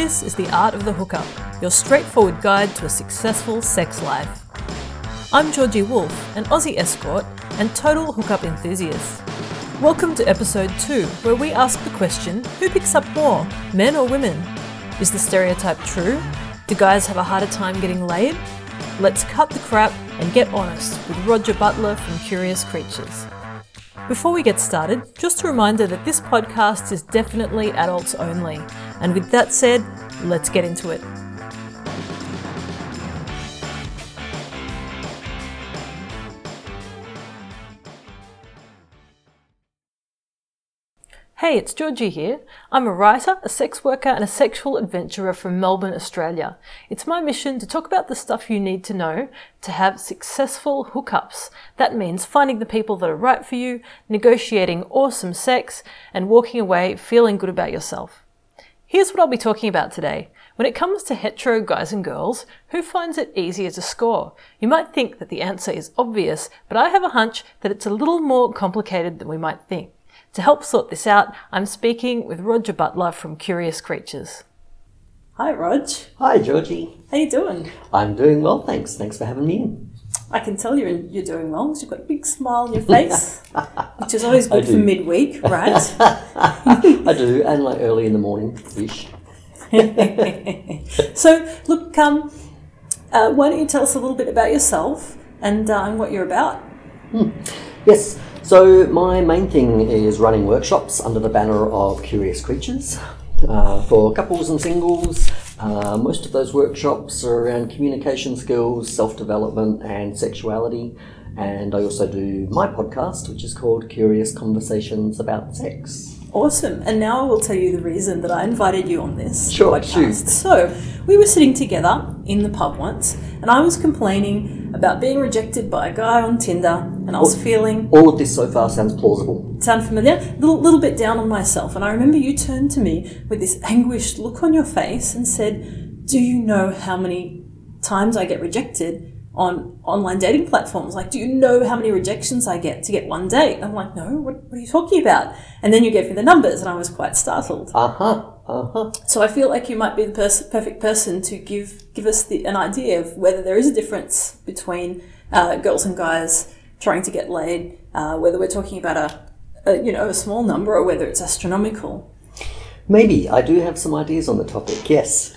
This is The Art of the Hookup, your straightforward guide to a successful sex life. I'm Georgie Wolf, an Aussie escort and total hookup enthusiast. Welcome to episode 2, where we ask the question who picks up more, men or women? Is the stereotype true? Do guys have a harder time getting laid? Let's cut the crap and get honest with Roger Butler from Curious Creatures. Before we get started, just a reminder that this podcast is definitely adults only. And with that said, let's get into it. Hey, it's Georgie here. I'm a writer, a sex worker, and a sexual adventurer from Melbourne, Australia. It's my mission to talk about the stuff you need to know to have successful hookups. That means finding the people that are right for you, negotiating awesome sex, and walking away feeling good about yourself. Here's what I'll be talking about today. When it comes to hetero guys and girls, who finds it easier to score? You might think that the answer is obvious, but I have a hunch that it's a little more complicated than we might think. To help sort this out, I'm speaking with Roger Butler from Curious Creatures. Hi, Rog. Hi, Georgie. How you doing? I'm doing well, thanks. Thanks for having me in. I can tell you're you're doing well because you've got a big smile on your face, which is always good for midweek, right? I do, and like early in the morning ish. so, look, um, uh, why don't you tell us a little bit about yourself and, uh, and what you're about? Hmm. Yes, so my main thing is running workshops under the banner of Curious Creatures uh, for couples and singles. Uh, most of those workshops are around communication skills, self-development, and sexuality. And I also do my podcast, which is called Curious Conversations About Sex. Awesome. And now I will tell you the reason that I invited you on this sure, podcast. Shoot. So, we were sitting together in the pub once, and I was complaining about being rejected by a guy on Tinder, and I was all, feeling. All of this so far sounds plausible. Sound familiar? A little, little bit down on myself. And I remember you turned to me with this anguished look on your face and said, Do you know how many times I get rejected? On online dating platforms. Like, do you know how many rejections I get to get one date? I'm like, no, what, what, are you talking about? And then you gave me the numbers, and I was quite startled. Uh huh. Uh huh. So I feel like you might be the pers- perfect person to give give us the, an idea of whether there is a difference between uh, girls and guys trying to get laid, uh, whether we're talking about a, a you know a small number or whether it's astronomical. Maybe I do have some ideas on the topic. Yes.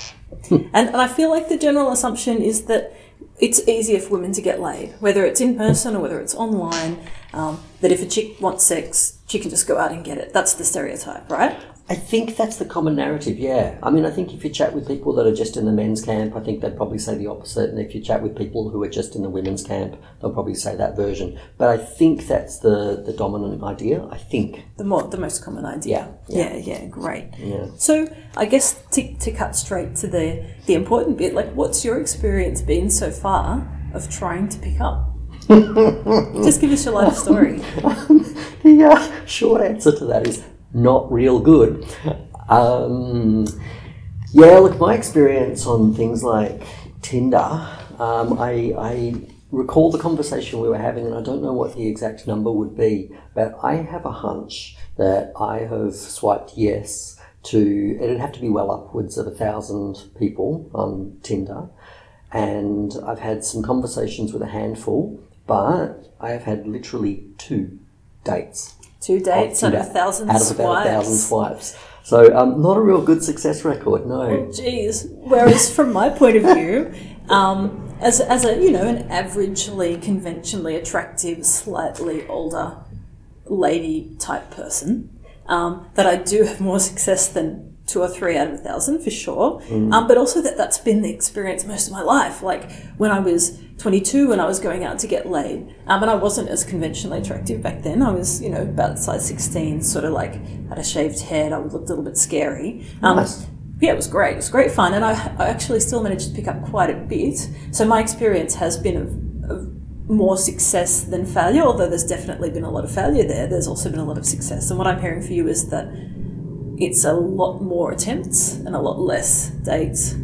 and, and I feel like the general assumption is that it's easier for women to get laid, whether it's in person or whether it's online. Um, that if a chick wants sex, she can just go out and get it. That's the stereotype, right? I think that's the common narrative, yeah. I mean, I think if you chat with people that are just in the men's camp, I think they'd probably say the opposite. And if you chat with people who are just in the women's camp, they'll probably say that version. But I think that's the, the dominant idea, I think. The more the most common idea. Yeah, yeah, yeah great. Yeah. So I guess to, to cut straight to the, the important bit, like what's your experience been so far of trying to pick up? just give us your life story. the uh, short answer to that is not real good. Um, yeah, look, my experience on things like Tinder, um, I, I recall the conversation we were having, and I don't know what the exact number would be, but I have a hunch that I have swiped yes to, it'd have to be well upwards of a thousand people on Tinder. And I've had some conversations with a handful, but I have had literally two dates Two dates out of a thousand out of about a thousand swipes. So um, not a real good success record, no. Oh, geez. Whereas from my point of view, um, as, as a you know an averagely conventionally attractive, slightly older lady type person, um, that I do have more success than two or three out of a thousand for sure. Mm. Um, but also that that's been the experience most of my life. Like when I was 22 when I was going out to get laid, um, and I wasn't as conventionally attractive back then. I was, you know, about size 16, sort of like had a shaved head. I looked a little bit scary. Um, nice. Yeah, it was great. It was great fun, and I, I actually still managed to pick up quite a bit. So my experience has been of, of more success than failure, although there's definitely been a lot of failure there. There's also been a lot of success. And what I'm hearing for you is that it's a lot more attempts and a lot less dates.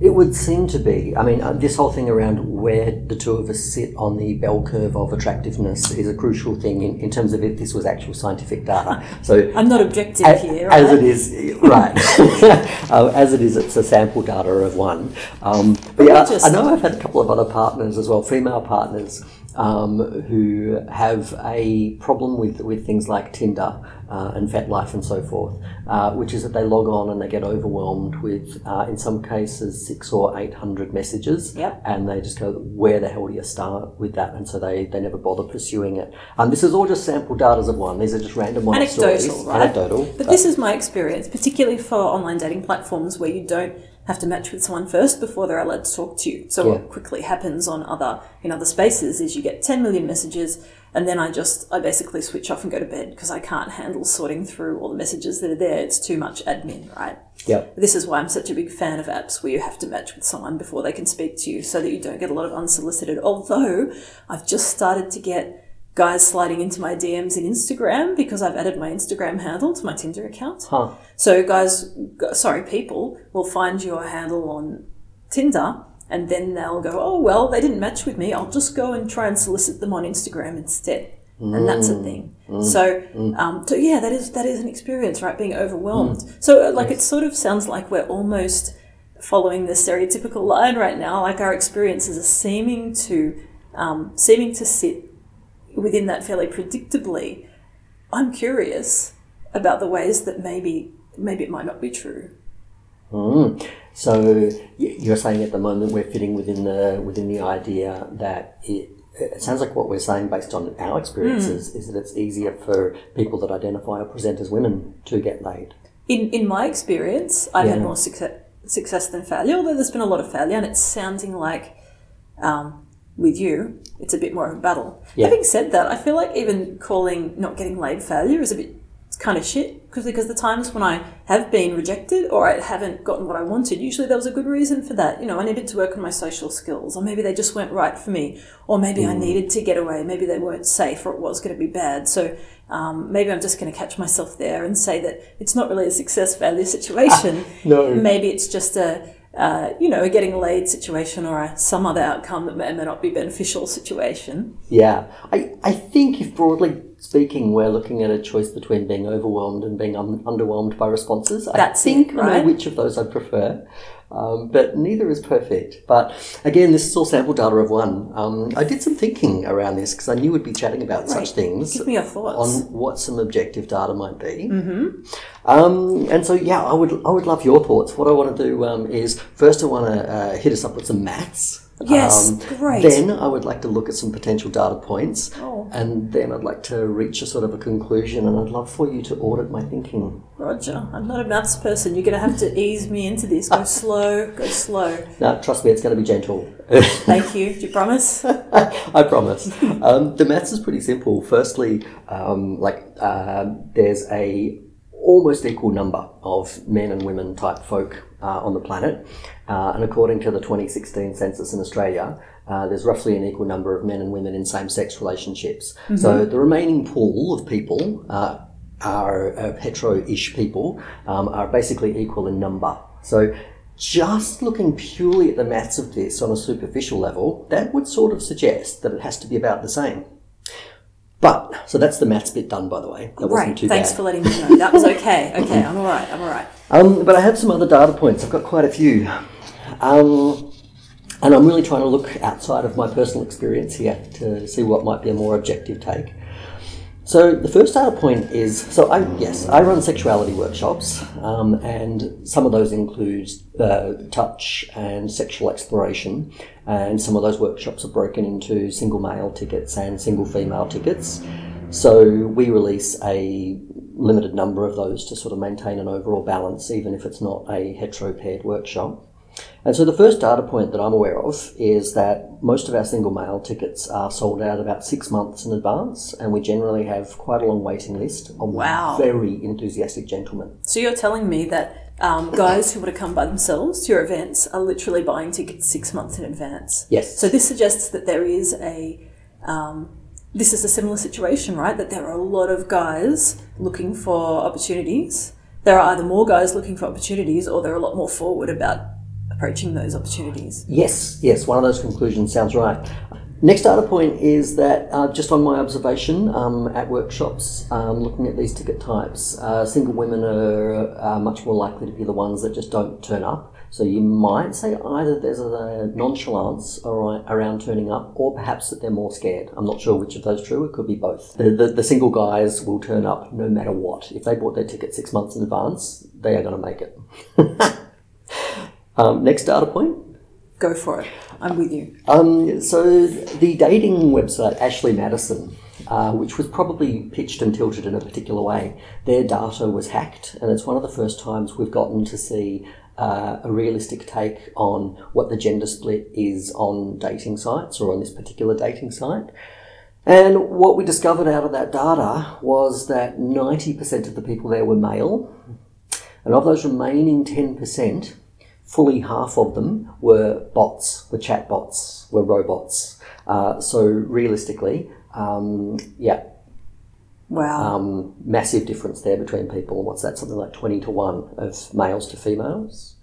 It would seem to be. I mean, uh, this whole thing around where the two of us sit on the bell curve of attractiveness is a crucial thing in, in terms of if this was actual scientific data. So I'm not objective a- here, as it is, right? uh, as it is, it's a sample data of one. Um, but yeah, just- I know I've had a couple of other partners as well, female partners. Um, who have a problem with, with things like Tinder uh, and FetLife and so forth, uh, which is that they log on and they get overwhelmed with, uh, in some cases, six or eight hundred messages, Yep. and they just go, "Where the hell do you start with that?" And so they, they never bother pursuing it. Um, this is all just sample data as of one. These are just random Anecdotal, stories, right? anecdotal. But this is my experience, particularly for online dating platforms where you don't have to match with someone first before they're allowed to talk to you. So Yeah. what quickly happens on other in other spaces is you get 10 million messages and then I just I basically switch off and go to bed because I can't handle sorting through all the messages that are there. It's too much admin, right? Yep. This is why I'm such a big fan of apps where you have to match with someone before they can speak to you so that you don't get a lot of unsolicited. Although I've just started to get guys sliding into my DMs in Instagram because I've added my Instagram handle to my Tinder account. Huh. So guys, sorry, people will find your handle on Tinder and then they'll go, oh, well, they didn't match with me. I'll just go and try and solicit them on Instagram instead. And that's a thing. So, um, so yeah, that is that is an experience, right? Being overwhelmed. So, uh, like, it sort of sounds like we're almost following the stereotypical line right now. Like, our experiences are seeming to um, seeming to sit within that fairly predictably. I'm curious about the ways that maybe maybe it might not be true. Mm. So you're saying at the moment we're fitting within the within the idea that it, it sounds like what we're saying based on our experiences is that it's easier for people that identify or present as women to get laid. In in my experience, I've had more success success than failure. Although there's been a lot of failure, and it's sounding like um, with you, it's a bit more of a battle. Yeah. Having said that, I feel like even calling not getting laid failure is a bit it's kind of shit because because the times when I have been rejected or I haven't gotten what I wanted, usually there was a good reason for that. You know, I needed to work on my social skills, or maybe they just weren't right for me, or maybe I needed to get away, maybe they weren't safe, or it was going to be bad. So um, maybe I'm just going to catch myself there and say that it's not really a success failure situation. no. maybe it's just a uh, you know a getting laid situation or a, some other outcome that may or may not be beneficial situation. Yeah, I, I think if broadly speaking, we're looking at a choice between being overwhelmed and being un- underwhelmed by responses. That's I think it, I know which of those I prefer, um, but neither is perfect. But again, this is all sample data of one. Um, I did some thinking around this because I knew we'd be chatting about such things Give me your thoughts. on what some objective data might be. Mm-hmm. Um, and so, yeah, I would I would love your thoughts. What I want to do um, is first I want to uh, hit us up with some maths. Yes, Um, great. Then I would like to look at some potential data points, Oh. and then I'd like to reach a sort of a conclusion. And I'd love for you to audit my thinking. Roger, I'm not a maths person. You're going to have to ease me into this. Go slow, go slow. Now, trust me, it's going to be gentle. Thank you. Do you promise? I promise. Um, the maths is pretty simple. Firstly, um, like um there's a almost equal number of men and women type folk uh, on the planet, uh, and according to the 2016 census in Australia. Uh, there's roughly an equal number of men and women in same-sex relationships. So the remaining pool of people uh, are uh, hetero-ish people um, are basically equal in number. So just looking purely at the maths of this on a superficial level, that would sort of suggest that it has to be about the same. But so that's the maths bit done, by the way. That wasn't Great. too Thanks bad. for letting me know. That was okay. Okay, I'm all right. I'm all right. Um, but I have some other data points. I've got quite a few. Um, and I'm really trying to look outside of my personal experience here to see what might be a more objective take. So the first data point is so I yes I run sexuality workshops um, and some of those include uh, touch and sexual exploration and some of those workshops are broken into single male tickets and single female tickets. So we release a limited number of those to sort of maintain an overall balance, even if it's not a hetero paired workshop. And so the first data point that I'm aware of is that most of our single male tickets are sold out about six months in advance, and we generally have quite a long waiting list of Wow. very enthusiastic gentlemen. So you're telling me that um, guys who want to come by themselves to your events are literally buying tickets six months in advance. Yes. So this suggests that there is a um, this is a similar situation, right? That there are a lot of guys looking for opportunities. There are either more guys looking for opportunities, or they're a lot more forward about approaching those opportunities. Yes, yes, one of those conclusions sounds right. Next data point is that uh, just on my observation um, at workshops, um, looking at these ticket types, uh, single women are uh, much more likely to be the ones that just don't turn up. So you might say either there's a nonchalance around turning up, or perhaps that they're more scared. I'm not sure which of those true. It could be both. The, the, the single guys will turn up no matter what. If they bought their ticket six months in advance, they are going to make it. um, next data point. Go for it. I'm with you. Um, so the dating website Ashley Madison, uh, which was probably pitched and tilted in a particular way, their data was hacked, and it's one of the first times we've gotten to see uh, a realistic take on what the gender split is on dating sites or on this particular dating site. And what we discovered out of that data was that 90% of the people there were male, and of those remaining 10%, fully half of them were bots, were chat bots, were robots. Uh, so realistically, um, yeah. Wow. Um, massive difference there between people. What's that? Something like 20 to 1 of males to females.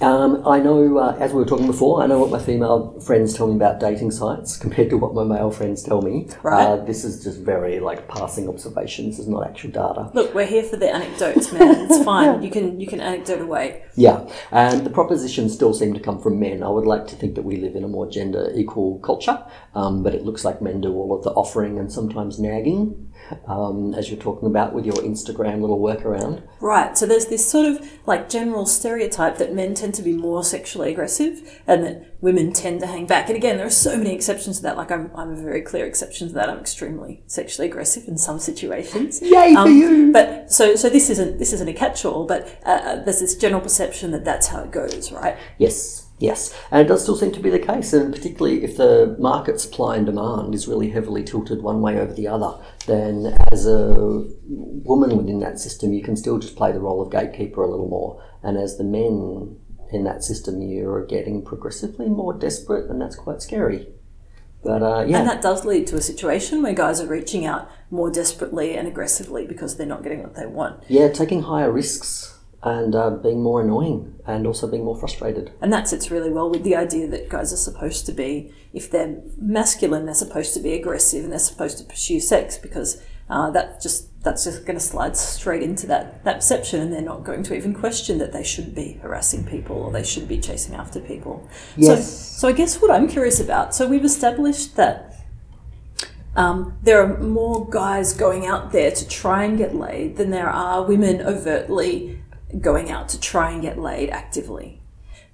Um, I know, uh, as we were talking before, I know what my female friends tell me about dating sites compared to what my male friends tell me. Right. Uh, this is just very like passing observations. This is not actual data. Look, we're here for the anecdotes, man. It's fine. You can you can anecdote away. Yeah, and the propositions still seem to come from men. I would like to think that we live in a more gender equal culture, um, but it looks like men do all of the offering and sometimes nagging um, as you're talking about with your Instagram little workaround. Right. So there's this sort of like general stereotype that men tend to be more sexually aggressive and that women tend to hang back. And again, there are so many exceptions to that. Like I'm, I'm a very clear exception to that. I'm extremely sexually aggressive in some situations. Yay um, for you! But so so this isn't this isn't a catch-all. But uh, uh, there's this general perception that that's how it goes, right? Yes. Yes, and it does still seem to be the case, and particularly if the market supply and demand is really heavily tilted one way over the other, then as a woman within that system, you can still just play the role of gatekeeper a little more. And as the men in that system, you're getting progressively more desperate, and that's quite scary. But uh, yeah. And that does lead to a situation where guys are reaching out more desperately and aggressively because they're not getting what they want. Yeah, taking higher risks and uh, being more annoying and also being more frustrated. And that sits really well with the idea that guys are supposed to be, if they're masculine, they're supposed to be aggressive and they're supposed to pursue sex because uh, that just that's just going to slide straight into that, that perception and they're not going to even question that they should be harassing people or they should be chasing after people. Yes. So, so I guess what I'm curious about, so we've established that um, there are more guys going out there to try and get laid than there are women overtly going out to try and get laid actively.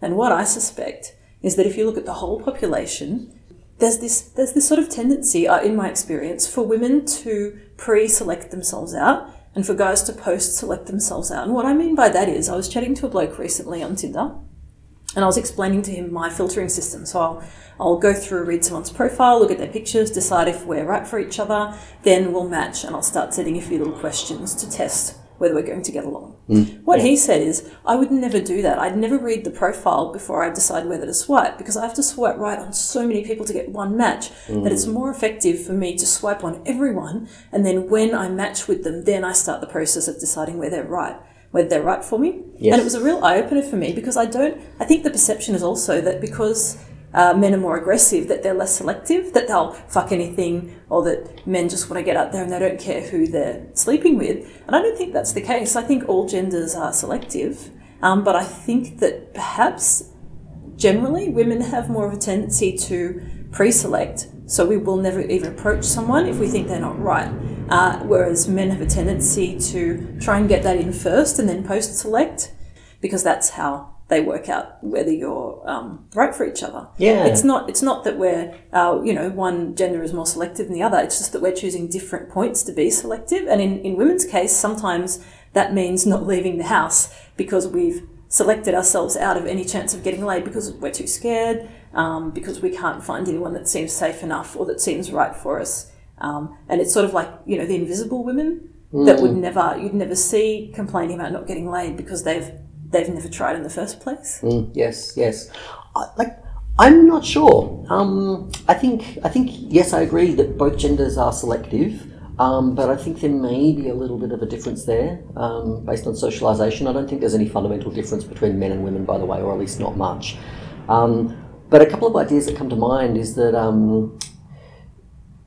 And what I suspect is that if you look at the whole population, there's this there's this sort of tendency, uh, in my experience, for women to pre-select themselves out and for guys to post-select themselves out. And what I mean by that is, I was chatting to a bloke recently on Tinder, and I was explaining to him my filtering system. So I'll I'll go through, read someone's profile, look at their pictures, decide if we're right for each other, then we'll match, and I'll start setting a few little questions to test whether we're going to get along. Mm. What he said is, I would never do that. I'd never read the profile before I decide whether to swipe because I have to swipe right on so many people to get one match mm. that it's more effective for me to swipe on everyone and then when I match with them, then I start the process of deciding whether they're right. Whether they're right for me. Yes. And it was a real eye opener for me because I don't, I think the perception is also that because uh, men are more aggressive, that they're less selective, that they'll fuck anything, or that men just want to get out there and they don't care who they're sleeping with. And I don't think that's the case. I think all genders are selective, um, but I think that perhaps generally women have more of a tendency to pre select, so we will never even approach someone if we think they're not right. Uh, whereas men have a tendency to try and get that in first and then post select because that's how they work out whether you're um, right for each other. Yeah, it's not it's not that we're uh, you know one gender is more selective than the other. It's just that we're choosing different points to be selective. And in in women's case, sometimes that means not leaving the house because we've selected ourselves out of any chance of getting laid because we're too scared, um, because we can't find anyone that seems safe enough or that seems right for us. Um, and it's sort of like you know the invisible women mm. that would never you'd never see complaining about not getting laid because they've they've never tried in the first place. Mm, yes, yes. I, like, I'm not sure. Um, I think I think yes, I agree that both genders are selective. Um, but I think there may be a little bit of a difference there um, based on socialisation. I don't think there's any fundamental difference between men and women, by the way, or at least not much. Um, but a couple of ideas that come to mind is that um,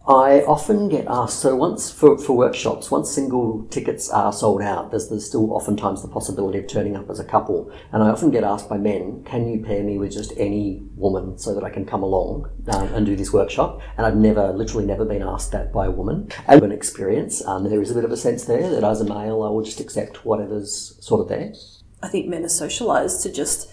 I often get asked, so once for, for workshops, once single tickets are sold out, there's, there's still oftentimes the possibility of turning up as a couple. And I often get asked by men, can you pair me with just any woman so that I can come along um, and do this workshop? And I've never, literally never been asked that by a woman. And an experience, um, there is a bit of a sense there that as a male, I will just accept whatever's sort of there. I think men are socialized to just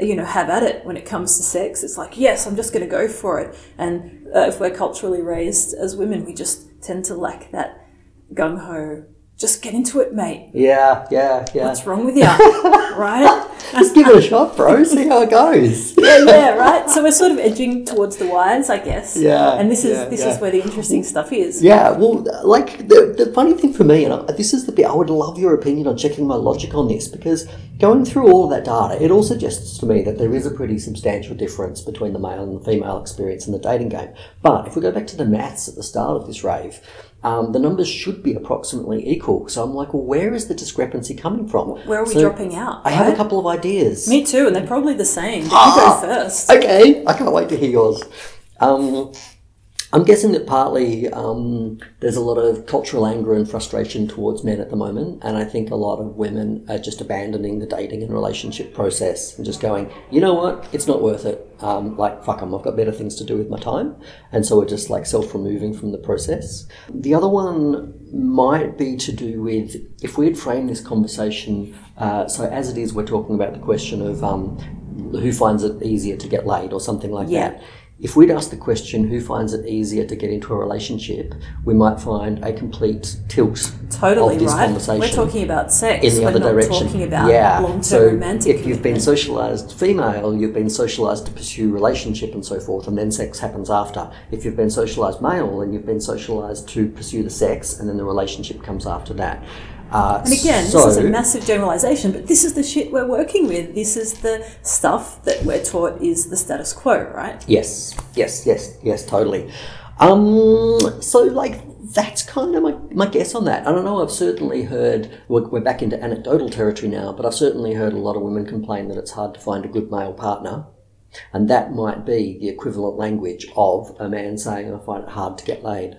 you know, have at it when it comes to sex. It's like, yes, I'm just going to go for it. And uh, if we're culturally raised as women, we just tend to lack that gung ho. Just get into it, mate. Yeah, yeah, yeah. What's wrong with you? right? Just give it a shot, bro. See how it goes. yeah, yeah, right. So we're sort of edging towards the wires, I guess. Yeah. And this is yeah, this yeah. is where the interesting stuff is. Yeah, well, like the, the funny thing for me, and I, this is the bit I would love your opinion on checking my logic on this because going through all of that data, it all suggests to me that there is a pretty substantial difference between the male and the female experience in the dating game. But if we go back to the maths at the start of this rave, um, the numbers should be approximately equal. So I'm like, well, where is the discrepancy coming from? Where are we So dropping out? I have a couple of ideas. Me too, and they're probably the same. But Ah! you go first. Okay, I can't wait to hear yours. Um, I'm guessing that partly um, there's a lot of cultural anger and frustration towards men at the moment, and I think a lot of women are just abandoning the dating and relationship process and just going, you know what, it's not worth it. Um, like, them, I've got better things to do with my time. And so we're just like self removing from the process. The other one might be to do with if we had framed this conversation, uh, so as it is, we're talking about the question of um, who finds it easier to get laid or something like Yeah. that. If we'd ask the question, who finds it easier to get into a relationship, we might find a complete tilt Totally of this right. conversation We're talking about sex. in the We're other not direction. talking about yeah. long-term so romantic. if you've been socialized female, you've been socialized to pursue relationship and so forth, and then sex happens after. If you've been socialized male, then you've been socialized to pursue the sex, and then the relationship comes after that. Uh, And again, so, this is a massive generalization, but this is the shit we're working with. This is the stuff that we're taught is the status quo, right? Yes, yes, yes, yes, totally. Um, so like that's kind of my, my guess on that. I don't know. I've certainly heard we're, we're back into anecdotal territory now, but I've certainly heard a lot of women complain that it's hard to find a good male partner, and that might be the equivalent language of a man saying, "I find it hard to get laid."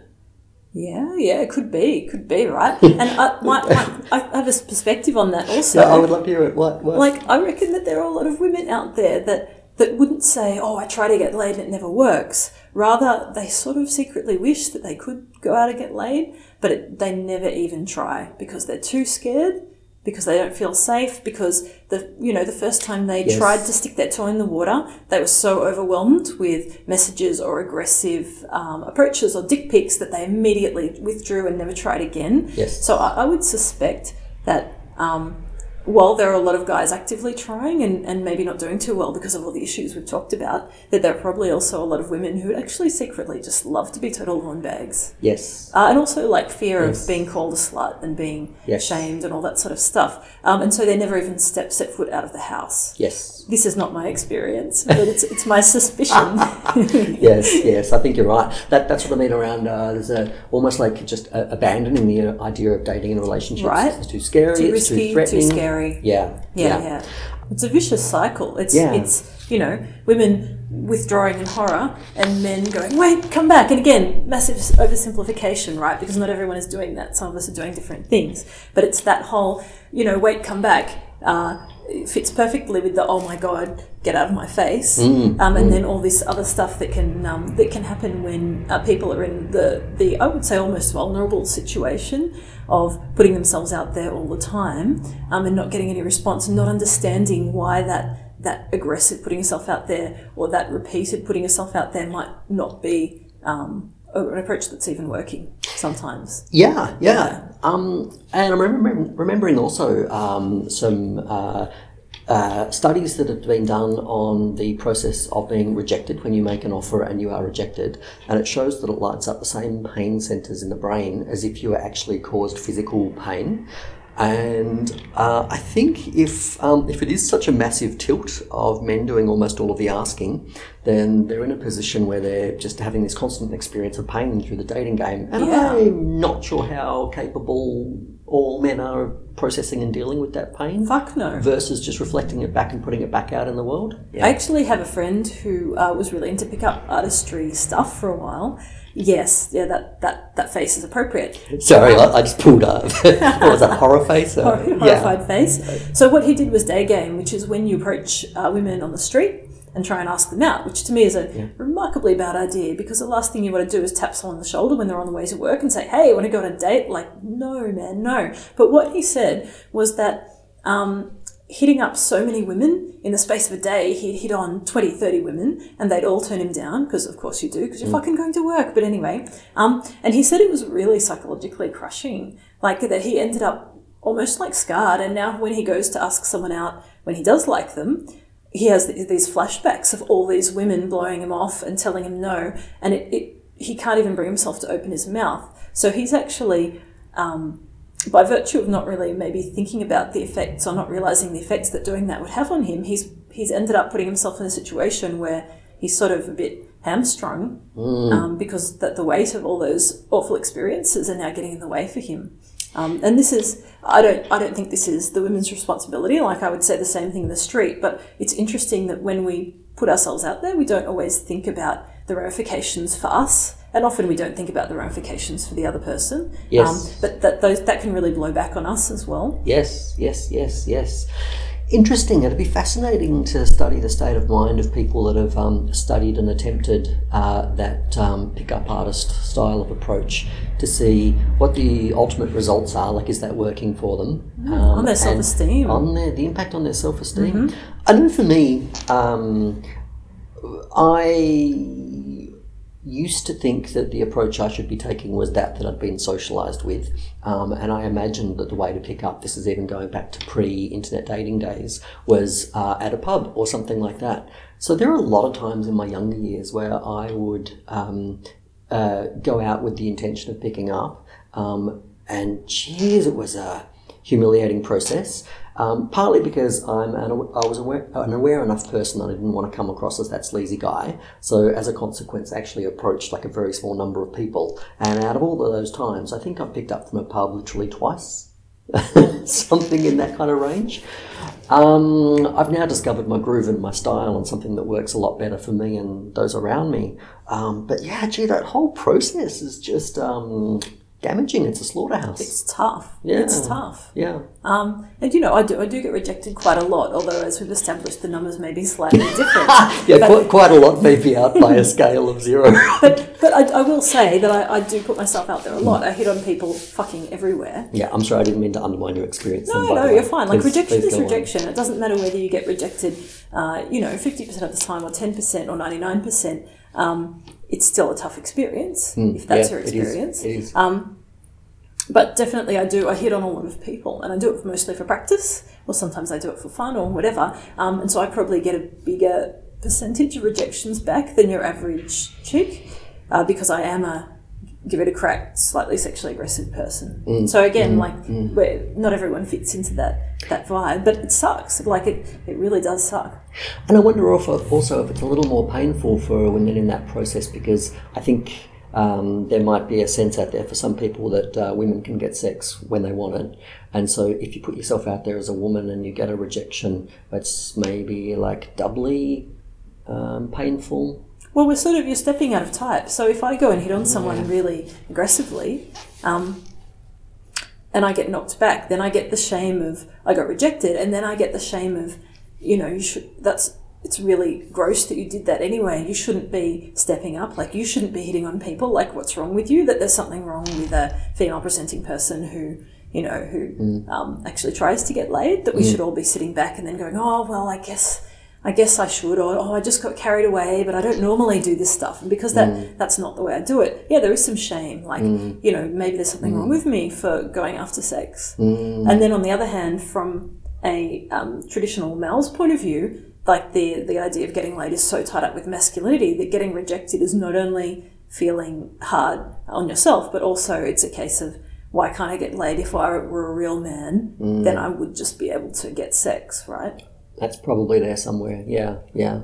Yeah, yeah, it could be, could be, right? And I, my, my, I have a perspective on that also. Yeah, I would love to hear it. What? what? like I reckon that there are a lot of women out there that that wouldn't say, "Oh, I try to get laid and it never works." Rather, they sort of secretly wish that they could go out and get laid, but it, they never even try because they're too scared, because they don't feel safe, because the you know the first time they Yes. tried to stick their toe in the water, they were so overwhelmed with messages or aggressive um, approaches or dick pics that they immediately withdrew and never tried again. Yes. So I, I would suspect that um, while there are a lot of guys actively trying and, and maybe not doing too well because of all the issues we've talked about, that there are probably also a lot of women who actually secretly just love to be total lawn bags. yes. Uh, and also like fear Yes. of being called a slut and being Yes. shamed and all that sort of stuff. Um, and so they never even step set foot out of the house. Yes. This is not my experience, but it's, it's my suspicion. yes, yes, I think you're right. That, that's what I mean around. Uh, there's a almost like just uh, abandoning the idea of dating and relationships. Right. It's too scary. too it's risky, too too threatening. scary. Yeah, Yeah, yeah. It's a vicious cycle. It's Yeah. it's you know women withdrawing in horror and men going wait come back and again massive oversimplification right because not everyone is doing that some of us are doing different things but it's that whole you know wait come back uh, it fits perfectly with the oh my god get out of my face. Mm, um, and then all this other stuff that can um, that can happen when uh, people are in the the I would say almost vulnerable situation of putting themselves out there all the time um, and not getting any response and not understanding why that that aggressive putting yourself out there or that repeated putting yourself out there might not be um, an approach that's even working sometimes. Yeah, yeah. Um, and I'm remembering, remembering also um, some uh, uh, studies that have been done on the process of being rejected when you make an offer and you are rejected. And it shows that it lights up the same pain centers in the brain as if you were actually caused physical pain. And uh, I think if um, if it is such a massive tilt of men doing almost all of the asking, then they're in a position where they're just having this constant experience of pain through the dating game. And Yeah. I'm not sure how capable all men are of processing and dealing with that pain Fuck no. versus just reflecting it back and putting it back out in the world. I actually have a friend who uh, was really into pickup artistry stuff for a while. Yes, yeah, that, that, that face is appropriate. Sorry, I, I just pulled up. what was that horror face? Or- Hor- horrified face. So what he did was day game, which is when you approach uh, women on the street and try and ask them out, which to me is a remarkably bad idea because the last thing you want to do is tap someone on the shoulder when they're on the way to work and say, "Hey, want to go on a date?" Like, no, man, no. But what he said was that um, hitting up so many women in the space of a day, he'd hit on 20, 30 women and they'd all turn him down because, of course, you do because you're fucking going to work. But anyway, um, and he said it was really psychologically crushing, like that he ended up almost like scarred. And now when he goes to ask someone out, when he does like them, he has th- these flashbacks of all these women blowing him off and telling him no, and it, it he can't even bring himself to open his mouth. So he's actually, um, by virtue of not really maybe thinking about the effects or not realizing the effects that doing that would have on him, he's he's ended up putting himself in a situation where he's sort of a bit hamstrung um, because that the weight of all those awful experiences are now getting in the way for him. Um, and this is, I don't, I don't think this is the women's responsibility. Like I would say the same thing in the street, but it's interesting that when we put ourselves out there, we don't always think about the ramifications for us, and often we don't think about the ramifications for the other person. Yes. Um, but that those that can really blow back on us as well. Yes, yes, yes, yes. Interesting. It'd be fascinating to study the state of mind of people that have um, studied and attempted uh, that um, pickup artist style of approach to see what the ultimate results are. Like, is that working for them? Um, on their self-esteem. On their, the impact on their self esteem. I know for me, um, I used to think that the approach I should be taking was that that I'd been socialised with, um, and I imagined that the way to pick up this is even going back to pre-internet dating days was uh, at a pub or something like that. So there are a lot of times in my younger years where I would um, uh, go out with the intention of picking up, um, and geez, it was a humiliating process. Um, partly because I'm an, I was aware, an aware enough person that I didn't want to come across as that sleazy guy. So as a consequence, actually approached like a very small number of people. And out of all of those times, I think I've picked up from a pub literally twice. something in that kind of range. Um, I've now discovered my groove and my style and something that works a lot better for me and those around me. Um, but yeah, gee, that whole process is just um, damaging. It's a slaughterhouse. It's tough. Yeah. It's tough. yeah. Um, and you know, I do I do get rejected quite a lot. Although, as we've established, the numbers may be slightly different. Yeah, But- quite, quite a lot may be out by a scale of zero. But but I, I will say that I, I do put myself out there a lot. I hit on people fucking everywhere. yeah, I'm sorry, I didn't mean to undermine your experience. then, No, by no, you're fine. Like Please- rejection please is go on. rejection. It doesn't matter whether you get rejected, uh, you know, fifty percent of the time, or ten percent, or ninety nine percent. Um, it's still a tough experience if that's. Yeah, your it is, experience. It is. Um, but definitely, I do. I hit on a lot of people, and I do it mostly for practice, or sometimes I do it for fun or whatever. Um, and so I probably get a bigger percentage of rejections back than your average chick, uh, because I am a give it a crack, slightly sexually aggressive person. Mm. So again, like, where not everyone fits into that that vibe, but it sucks. Like it, it really does suck. And I wonder if, also if it's a little more painful for women in that process because I think um, there might be a sense out there for some people that uh, women can get sex when they want it. And so if you put yourself out there as a woman and you get a rejection, it's maybe like doubly um, painful. Well, we're sort of you're stepping out of type. So if I go and hit on someone really aggressively, um, and I get knocked back, then I get the shame of I got rejected, and then I get the shame of, you know, you should. That's it's really gross that you did that anyway. You shouldn't be stepping up. Like you shouldn't be hitting on people. Like what's wrong with you? That there's something wrong with a female presenting person who. You know, who um, actually tries to get laid, that we should all be sitting back and then going, oh, well, I guess I guess I should, or oh, I just got carried away, but I don't normally do this stuff, and because that that's not the way I do it. Yeah, there is some shame, like you know, maybe there's something wrong with me for going after sex. And then on the other hand, from a um, traditional male's point of view, like the the idea of getting laid is so tied up with masculinity that getting rejected is not only feeling hard on yourself, but also it's a case of why can't I get laid if I were a real man? Mm. Then I would just be able to get sex, right? That's probably there somewhere. Yeah, yeah.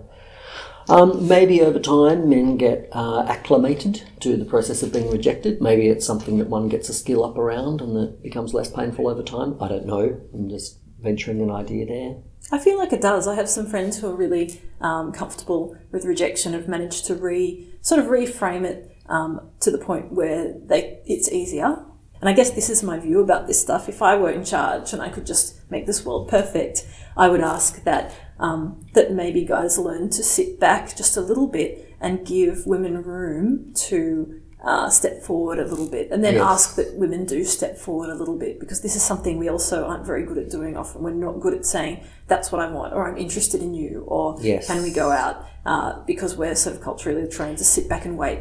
Um, maybe over time men get uh, acclimated to the process of being rejected. Maybe it's something that one gets a skill up around and that becomes less painful over time. I don't know. I'm just venturing an idea there. I feel like it does. I have some friends who are really um, comfortable with rejection, have managed to re sort of reframe it um, to the point where they it's easier. And I guess this is my view about this stuff. If I were in charge and I could just make this world perfect, I would ask that um, that maybe guys learn to sit back just a little bit and give women room to uh, step forward a little bit, and then Yes. ask that women do step forward a little bit because this is something we also aren't very good at doing. Often we're not good at saying that's what I want, or I'm interested in you, or Yes. can we go out? Uh, because we're sort of culturally trained to sit back and wait.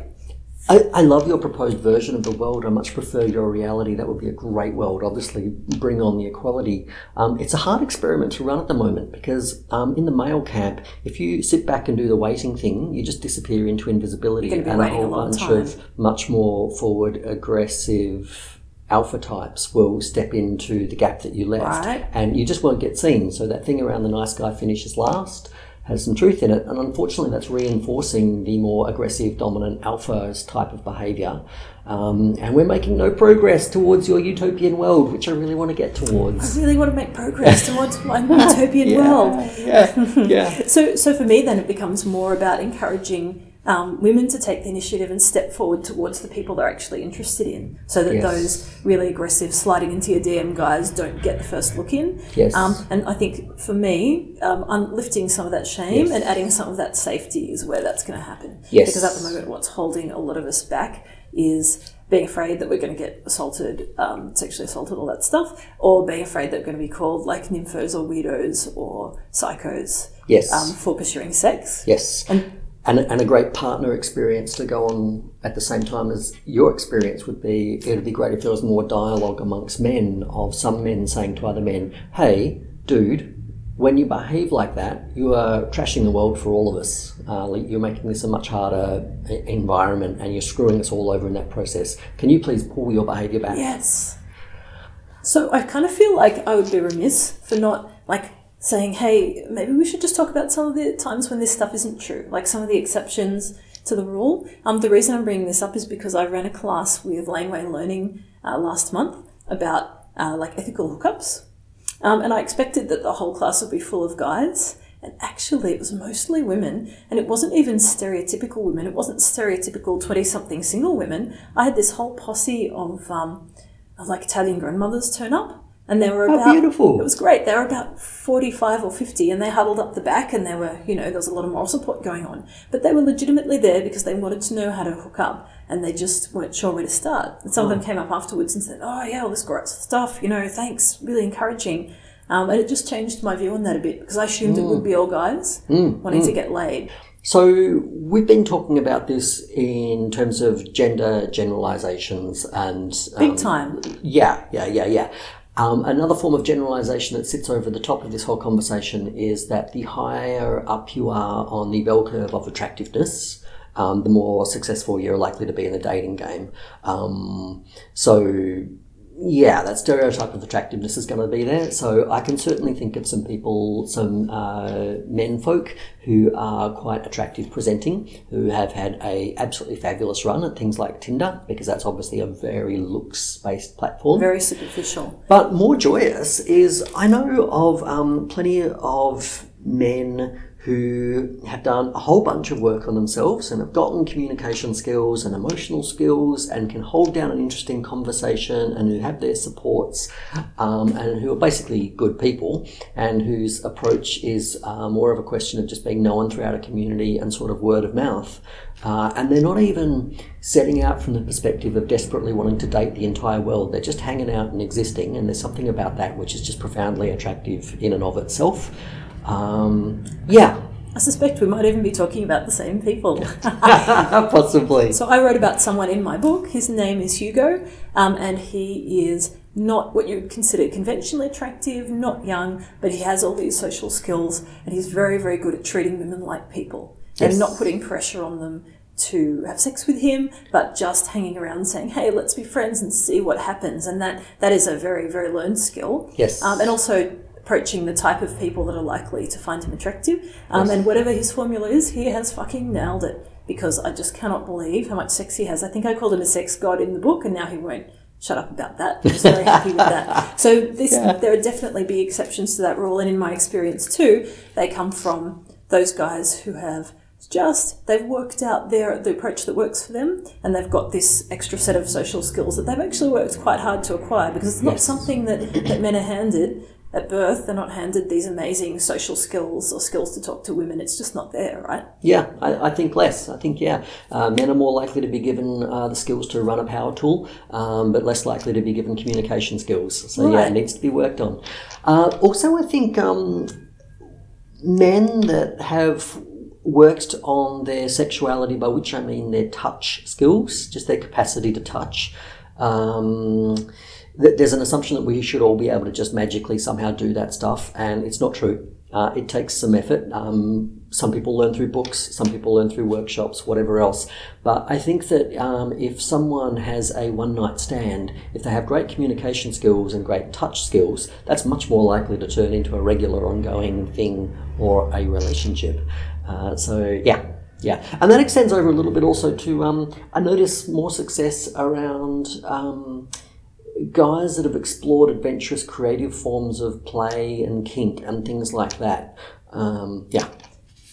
I, I love your proposed version of the world. I much prefer your reality. That would be a great world. Obviously, bring on the equality. Um, it's a hard experiment to run at the moment because um, in the male camp, if you sit back and do the waiting thing, you just disappear into invisibility and a waiting a whole bunch time. of much more forward, aggressive alpha types will step into the gap that you left, Right. and you just won't get seen. So that thing around the nice guy finishes last has some truth in it, and unfortunately, that's reinforcing the more aggressive, dominant alphas type of behaviour. Um, and we're making no progress towards your utopian world, which I really want to get towards. I really want to make progress towards my utopian world. Yeah, yeah. So, so for me, then it becomes more about encouraging um, women to take the initiative and step forward towards the people they're actually interested in, so that Yes. those really aggressive sliding into your DM guys don't get the first look in. Yes. Um, and I think for me, um, I'm lifting some of that shame Yes. and adding some of that safety is where that's going to happen. Yes. Because at the moment, what's holding a lot of us back is being afraid that we're going to get assaulted, um, sexually assaulted, all that stuff, or being afraid that we're going to be called like nymphos or weirdos or psychos Yes. um, for pursuing sex. Yes. And- And, and a great partner experience to go on at the same time as your experience would be it would be great if there was more dialogue amongst men of some men saying to other men, hey, dude, when you behave like that, you are trashing the world for all of us. Uh, you're making this a much harder e- environment and you're screwing us all over in that process. Can you please pull your behaviour back? Yes. So I kind of feel like I would be remiss for not like saying, hey, maybe we should just talk about some of the times when this stuff isn't true, like some of the exceptions to the rule. Um, the reason I'm bringing this up is because I ran a class with Laneway Learning uh, last month about uh, like ethical hookups, um, and I expected that the whole class would be full of guys. And actually, it was mostly women, and it wasn't even stereotypical women. It wasn't stereotypical twenty-something single women. I had this whole posse of um, of like Italian grandmothers turn up, and they were How about beautiful. It was great. They were about forty-five or fifty, and they huddled up the back, and they were, you know, there was a lot of moral support going on. But they were legitimately there because they wanted to know how to hook up, and they just weren't sure where to start. And some of them came up afterwards and said, "Oh yeah, all this great stuff, you know, thanks, really encouraging." Um, and it just changed my view on that a bit because I assumed it would be all guys wanting to get laid. So we've been talking about this in terms of gender generalizations and Big um, time. Yeah, yeah, yeah, yeah. Um, another form of generalization that sits over the top of this whole conversation is that the higher up you are on the bell curve of attractiveness, um, the more successful you're likely to be in the dating game. Um, so, yeah, that stereotype of attractiveness is going to be there. So I can certainly think of some people, some uh, men folk who are quite attractive presenting, who have had a absolutely fabulous run at things like Tinder, because that's obviously a very looks based platform. Very superficial. But more joyous is I know of um, plenty of men who have done a whole bunch of work on themselves and have gotten communication skills and emotional skills and can hold down an interesting conversation and who have their supports um, and who are basically good people and whose approach is uh, more of a question of just being known throughout a community and sort of word of mouth. Uh, and they're not even setting out from the perspective of desperately wanting to date the entire world. They're just hanging out and existing, and there's something about that which is just profoundly attractive in and of itself. Um, yeah, I suspect we might even be talking about the same people. possibly. So I wrote about someone in my book. His name is Hugo, um, and he is not what you would consider conventionally attractive, not young, but he has all these social skills, and he's very, very good at treating women like people Yes. and not putting pressure on them to have sex with him, but just hanging around saying, "Hey, let's be friends and see what happens." And that that is a very very learned skill. Yes. Um, and also approaching the type of people that are likely to find him attractive. Um, Yes. And whatever his formula is, he has fucking nailed it. Because I just cannot believe how much sex he has. I think I called him a sex god in the book, and now he won't shut up about that. I'm just very happy with that. So this, there are definitely be exceptions to that rule, and in my experience too, they come from those guys who have just they've worked out their the approach that works for them, and they've got this extra set of social skills that they've actually worked quite hard to acquire because it's not Yes. something that, that men are handed at birth. They're not handed these amazing social skills or skills to talk to women. It's just not there, right? Yeah, I, I think less. I think, yeah, uh, men are more likely to be given uh, the skills to run a power tool, um, but less likely to be given communication skills. So, yeah, it needs to be worked on. Uh, also, I think um, men that have worked on their sexuality, by which I mean their touch skills, just their capacity to touch. Um, th- there's an assumption that we should all be able to just magically somehow do that stuff, and it's not true. Uh, it takes some effort. Um, some people learn through books, some people learn through workshops, whatever else. But I think that um, if someone has a one night stand, if they have great communication skills and great touch skills, that's much more likely to turn into a regular ongoing thing or a relationship. Uh, so, yeah. Yeah, and that extends over a little bit also to um, I notice more success around um, guys that have explored adventurous creative forms of play and kink and things like that. Um, yeah,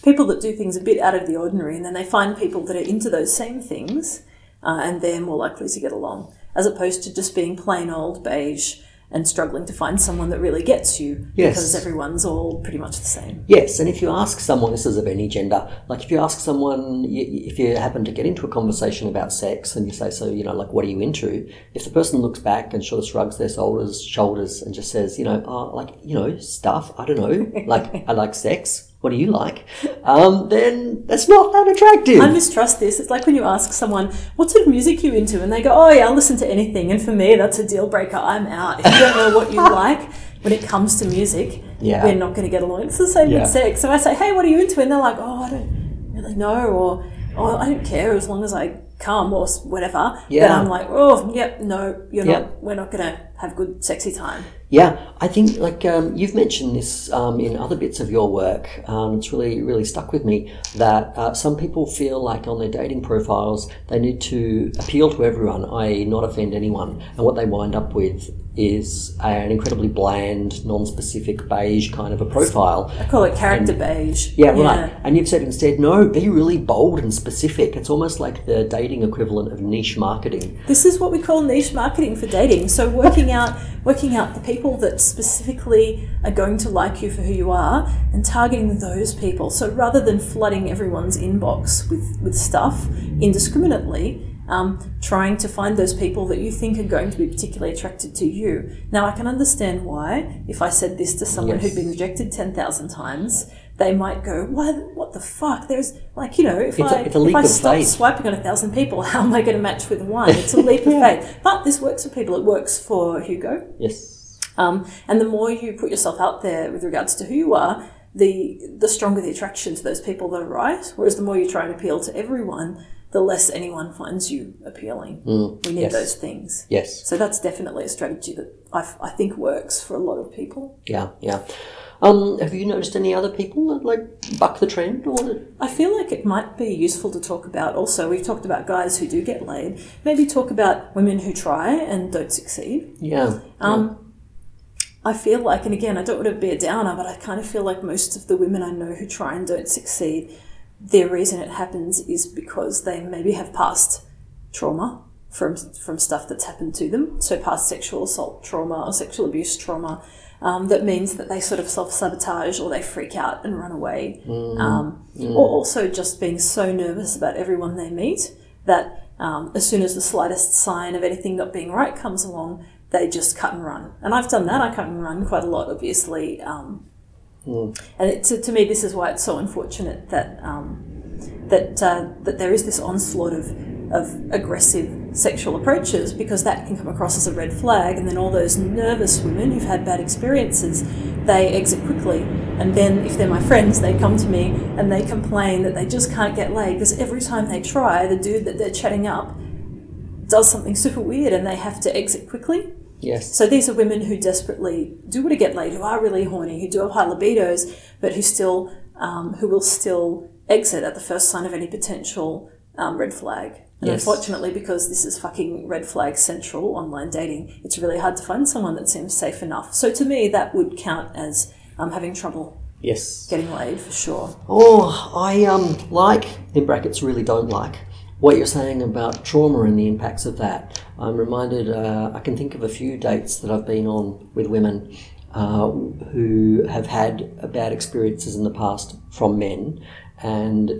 people that do things a bit out of the ordinary, and then they find people that are into those same things, uh, and they're more likely to get along, as opposed to just being plain old beige and struggling to find someone that really gets you Yes. because everyone's all pretty much the same. Yes, and if you ask someone, this is of any gender, like if you ask someone, if you happen to get into a conversation about sex and you say, so, you know, like, what are you into? If the person looks back and sort of shrugs their shoulders, shoulders and just says, you know, oh, like, you know, stuff, I don't know, like, I like sex, what do you like? Um, then that's not that attractive. I mistrust this. It's like when you ask someone, what sort of music you into? And they go, oh yeah, I'll listen to anything. And for me, that's a deal breaker. I'm out. If you don't know what you like when it comes to music, Yeah. we're not going to get along. It's the same Yeah. with sex. So I say, hey, what are you into? And they're like, oh, I don't really know. Or, oh, I don't care as long as I come or whatever. Yeah. Then I'm like, oh, yep, no, you're Yeah. not, we're not going to have good sexy time. Yeah, I think like um, you've mentioned this um, in other bits of your work. Um, it's really, really stuck with me that uh, some people feel like on their dating profiles they need to appeal to everyone, i.e., not offend anyone, and what they wind up with is an incredibly bland, non-specific, beige kind of a profile. I call it character beige. Yeah, right. And you've said instead, no, be really bold and specific. It's almost like the dating equivalent of niche marketing. This is what we call niche marketing for dating. So working out working out the people that specifically are going to like you for who you are and targeting those people. So rather than flooding everyone's inbox with, with stuff indiscriminately, um, trying to find those people that you think are going to be particularly attracted to you. Now I can understand why if I said this to someone Yes. who'd been rejected ten thousand times, they might go, "Why? What the fuck?" There's like you know, if It's a- I it's a leap if I stop faith. swiping on a thousand people, how am I going to match with one? It's a leap of faith. But this works for people. It works for Hugo. Yes. Um, and the more you put yourself out there with regards to who you are, the the stronger the attraction to those people that are right. Whereas the more you try and appeal to everyone, the less anyone finds you appealing. we need yes. those things. Yes. So that's definitely a strategy that I, f- I think works for a lot of people. Yeah, yeah. Um, have you noticed any other people that like buck the trend or I feel like it might be useful to talk about also, we've talked about guys who do get laid, maybe talk about women who try and don't succeed. yeah, Um, I feel like, and again, I don't want to be a downer, but I kind of feel like most of the women I know who try and don't succeed, their reason it happens is because they maybe have past trauma from from stuff that's happened to them. So past sexual assault trauma or sexual abuse trauma. Um, that means that they sort of self sabotage or they freak out and run away. Um, Or also just being so nervous about everyone they meet that um, as soon as the slightest sign of anything not being right comes along, they just cut and run. And I've done that. I cut and run quite a lot, obviously. Um, And it, to, to me, this is why it's so unfortunate that um, that uh, that there is this onslaught of of aggressive sexual approaches because that can come across as a red flag and then all those nervous women who've had bad experiences they exit quickly and then if they're my friends they come to me and they complain that they just can't get laid because every time they try the dude that they're chatting up does something super weird and they have to exit quickly Yes. so these are women who desperately do want to get laid, who are really horny, who do have high libidos, but who still, um, who will still exit at the first sign of any potential um, red flag. And Yes. unfortunately, because this is fucking red flag central online dating, it's really hard to find someone that seems safe enough. So to me, that would count as um, having trouble Yes. getting laid for sure. Oh, I um like in brackets really don't like what you're saying about trauma and the impacts of that. I'm reminded. Uh, I can think of a few dates that I've been on with women uh, who have had bad experiences in the past from men, and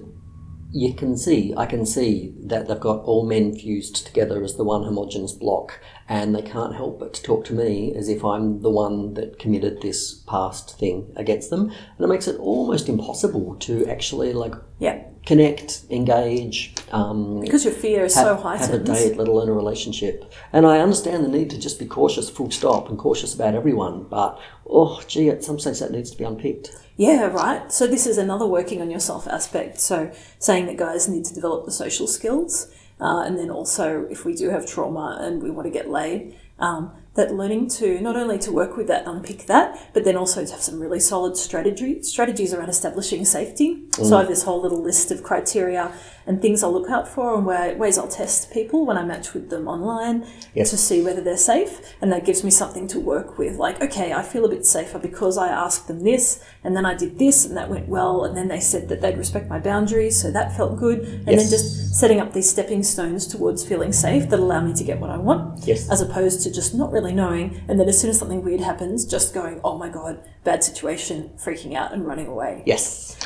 you can see, I can see that they've got all men fused together as the one homogenous block, and they can't help but talk to me as if I'm the one that committed this past thing against them, and it makes it almost impossible to actually like Yeah, connect, engage, um, because your fear is have, so have a heightened. date, let alone a relationship. And I understand the need to just be cautious, full stop, and cautious about everyone. But oh, gee, at some stage that needs to be unpicked. Yeah, right. So this is another working on yourself aspect. So saying that guys need to develop the social skills, uh, and then also if we do have trauma and we want to get laid, um, that learning to not only to work with that, unpick that, but then also to have some really solid strategy strategies around establishing safety. So I have mm. this whole little list of criteria and things I'll look out for and where, ways I'll test people when I match with them online to see whether they're safe. And that gives me something to work with. Like, okay, I feel a bit safer because I asked them this, and then I did this, and that went well. And then they said that they'd respect my boundaries, so that felt good. And Yes. then just setting up these stepping stones towards feeling safe that allow me to get what I want, Yes. as opposed to just not really knowing. And then as soon as something weird happens, just going, oh my god, bad situation, freaking out and running away. Yes.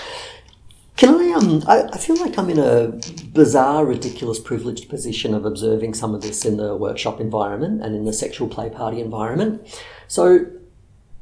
Can I um I, I feel like I'm in a bizarre, ridiculous, privileged position of observing some of this in the workshop environment and in the sexual play party environment. So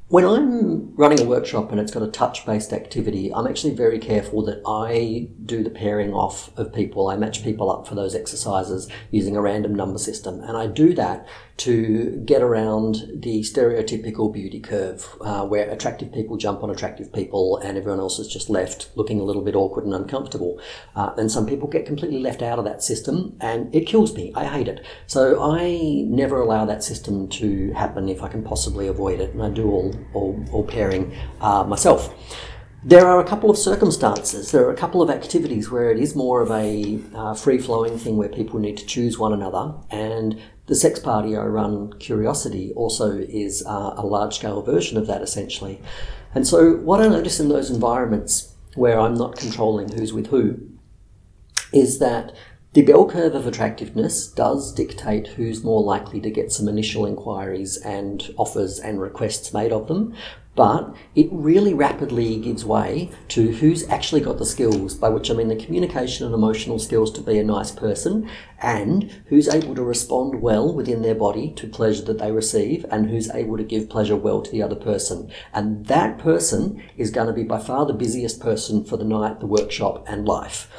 when I'm running a workshop and it's got a touch based activity, I'm actually very careful that I do the pairing off of people. I match people up for those exercises using a random number system. And I do that to get around the stereotypical beauty curve uh, where attractive people jump on attractive people and everyone else is just left looking a little bit awkward and uncomfortable. Uh, and some people get completely left out of that system and it kills me. I hate it. So I never allow that system to happen if I can possibly avoid it. And I do all, all, all pairing uh, myself. There are a couple of circumstances, there are a couple of activities where it is more of a uh, free flowing thing where people need to choose one another. And the sex party I run, Curiosity, also is uh, a large scale version of that essentially. And so, what I notice in those environments where I'm not controlling who's with who is that the bell curve of attractiveness does dictate who's more likely to get some initial inquiries and offers and requests made of them, but it really rapidly gives way to who's actually got the skills, by which I mean the communication and emotional skills to be a nice person, and who's able to respond well within their body to pleasure that they receive, and who's able to give pleasure well to the other person. And that person is going to be by far the busiest person for the night, the workshop, and life.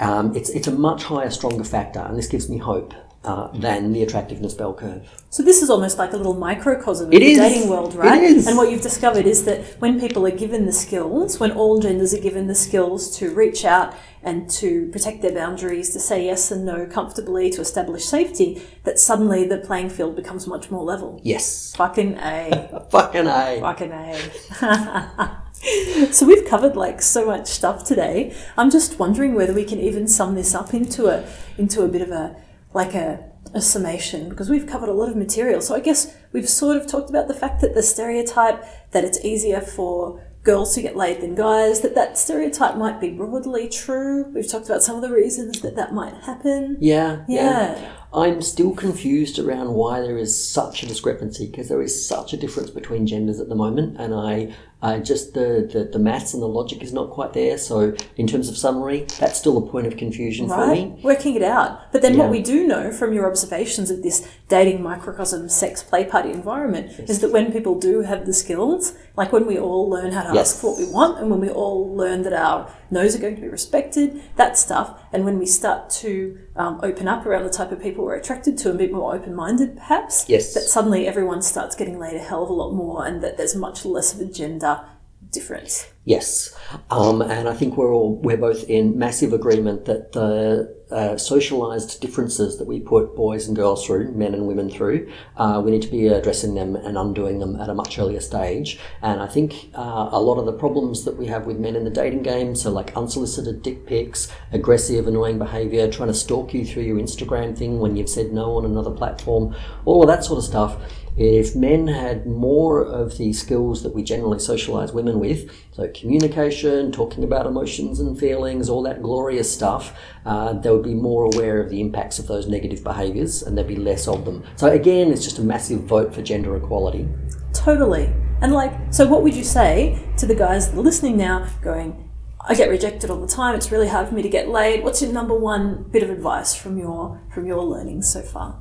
Um, it's, it's a much higher, stronger factor, and this gives me hope uh, than the attractiveness bell curve. So this is almost like a little microcosm of It the is. dating world, right? is. And what you've discovered is that when people are given the skills, when all genders are given the skills to reach out and to protect their boundaries, to say yes and no comfortably, to establish safety, that suddenly the playing field becomes much more level. Yes. Fucking A. Fucking A. Fucking A. so we've covered like so much stuff today. I'm just wondering whether we can even sum this up into a into a bit of a like a, a summation because we've covered a lot of material. So I guess we've sort of talked about the fact that the stereotype that it's easier for girls to get laid than guys that that stereotype might be broadly true. We've talked about some of the reasons that that might happen. Yeah, Yeah. I'm still confused around why there is such a discrepancy because there is such a difference between genders at the moment, and I, I just the, the the maths and the logic is not quite there. So in terms of summary, that's still a point of confusion for me. Working it out. But then Yeah. what we do know from your observations of this dating microcosm sex play party environment is that when people do have the skills, like when we all learn how to Yes. ask for what we want and when we all learn that our no's are going to be respected, that stuff, and when we start to um, open up around the type of people we're attracted to and a bit more open minded, perhaps. Yes. That suddenly everyone starts getting laid a hell of a lot more and that there's much less of a gender difference. Yes, um, and I think we're all we're both in massive agreement that the uh, socialized differences that we put boys and girls through, men and women through, uh, we need to be addressing them and undoing them at a much earlier stage. And I think uh, a lot of the problems that we have with men in the dating game, so like unsolicited dick pics, aggressive, annoying behavior, trying to stalk you through your Instagram thing when you've said no on another platform, all of that sort of stuff if men had more of the skills that we generally socialize women with, so communication, talking about emotions and feelings, all that glorious stuff, uh, they would be more aware of the impacts of those negative behaviors and there'd be less of them. So, again, it's just a massive vote for gender equality. Totally. And like, so what would you say to the guys listening now going, I get rejected all the time. It's really hard for me to get laid. What's your number one bit of advice from your from your learning so far?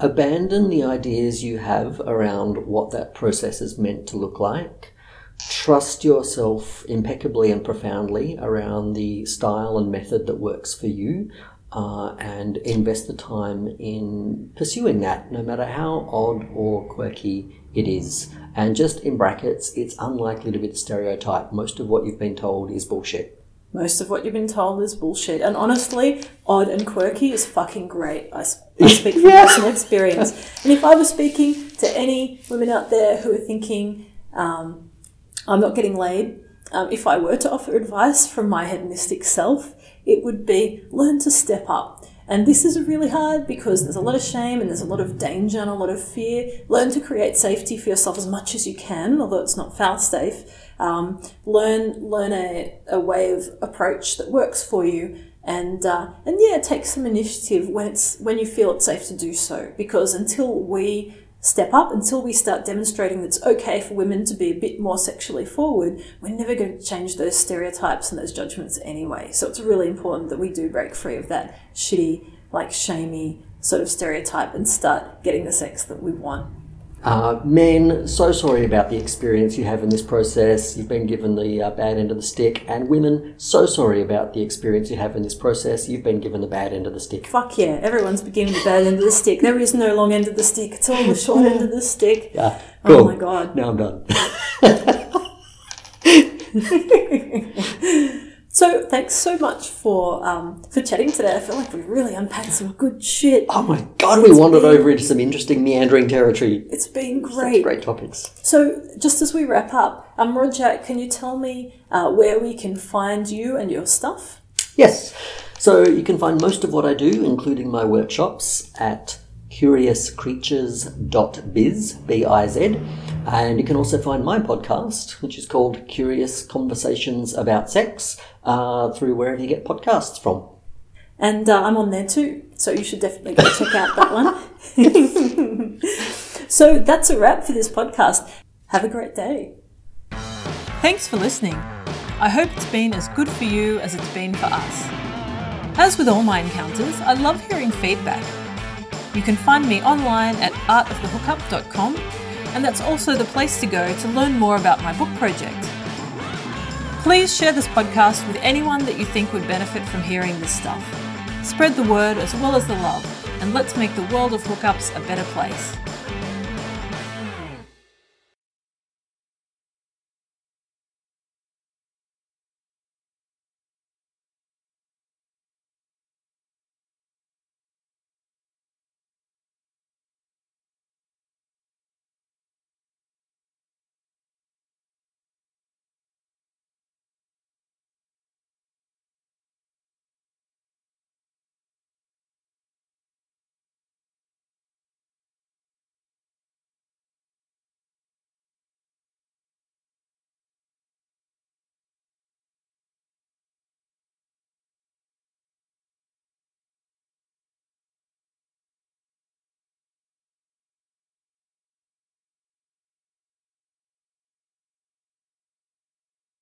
Abandon the ideas you have around what that process is meant to look like. Trust yourself impeccably and profoundly around the style and method that works for you. Uh, and invest the time in pursuing that, no matter how odd or quirky it is. And just in brackets, it's unlikely to be the stereotype. Most of what you've been told is bullshit. Most of what you've been told is bullshit. And honestly, odd and quirky is fucking great. I, I speak from yeah. personal experience. And if I was speaking to any women out there who are thinking, um, I'm not getting laid, um, if I were to offer advice from my hedonistic self, it would be learn to step up. And this is really hard because there's a lot of shame and there's a lot of danger and a lot of fear. Learn to create safety for yourself as much as you can, although it's not fail safe. Um, learn learn a, a way of approach that works for you, and uh, and yeah, take some initiative when it's when you feel it's safe to do so. Because until we step up, until we start demonstrating that it's okay for women to be a bit more sexually forward, we're never going to change those stereotypes and those judgments anyway. So it's really important that we do break free of that shitty, like shamey sort of stereotype and start getting the sex that we want. Uh, men, so sorry about the experience you have in this process. You've been given the uh, bad end of the stick. And women, so sorry about the experience you have in this process. You've been given the bad end of the stick. Fuck yeah, everyone's been given the bad end of the stick. There is no long end of the stick, it's all the short end of the stick. Yeah, Oh my god. Now I'm done. So thanks so much for um, for chatting today. I feel like we really unpacked some good shit. oh my god, we wandered over into some interesting meandering territory. It's been Such great. great topics. So just as we wrap up, um, Roger, can you tell me uh, where we can find you and your stuff? Yes. So you can find most of what I do, including my workshops, at curiouscreatures.biz, B-I-Z. And you can also find my podcast, which is called Curious Conversations About Sex, uh, through wherever you get podcasts from. And uh, I'm on there too, so you should definitely go check out that one. so that's a wrap for this podcast. Have a great day. Thanks for listening. I hope it's been as good for you as it's been for us. As with all my encounters, I love hearing feedback. You can find me online at artofthehookup.com, and that's also the place to go to learn more about my book project. Please share this podcast with anyone that you think would benefit from hearing this stuff. Spread the word as well as the love, and let's make the world of hookups a better place.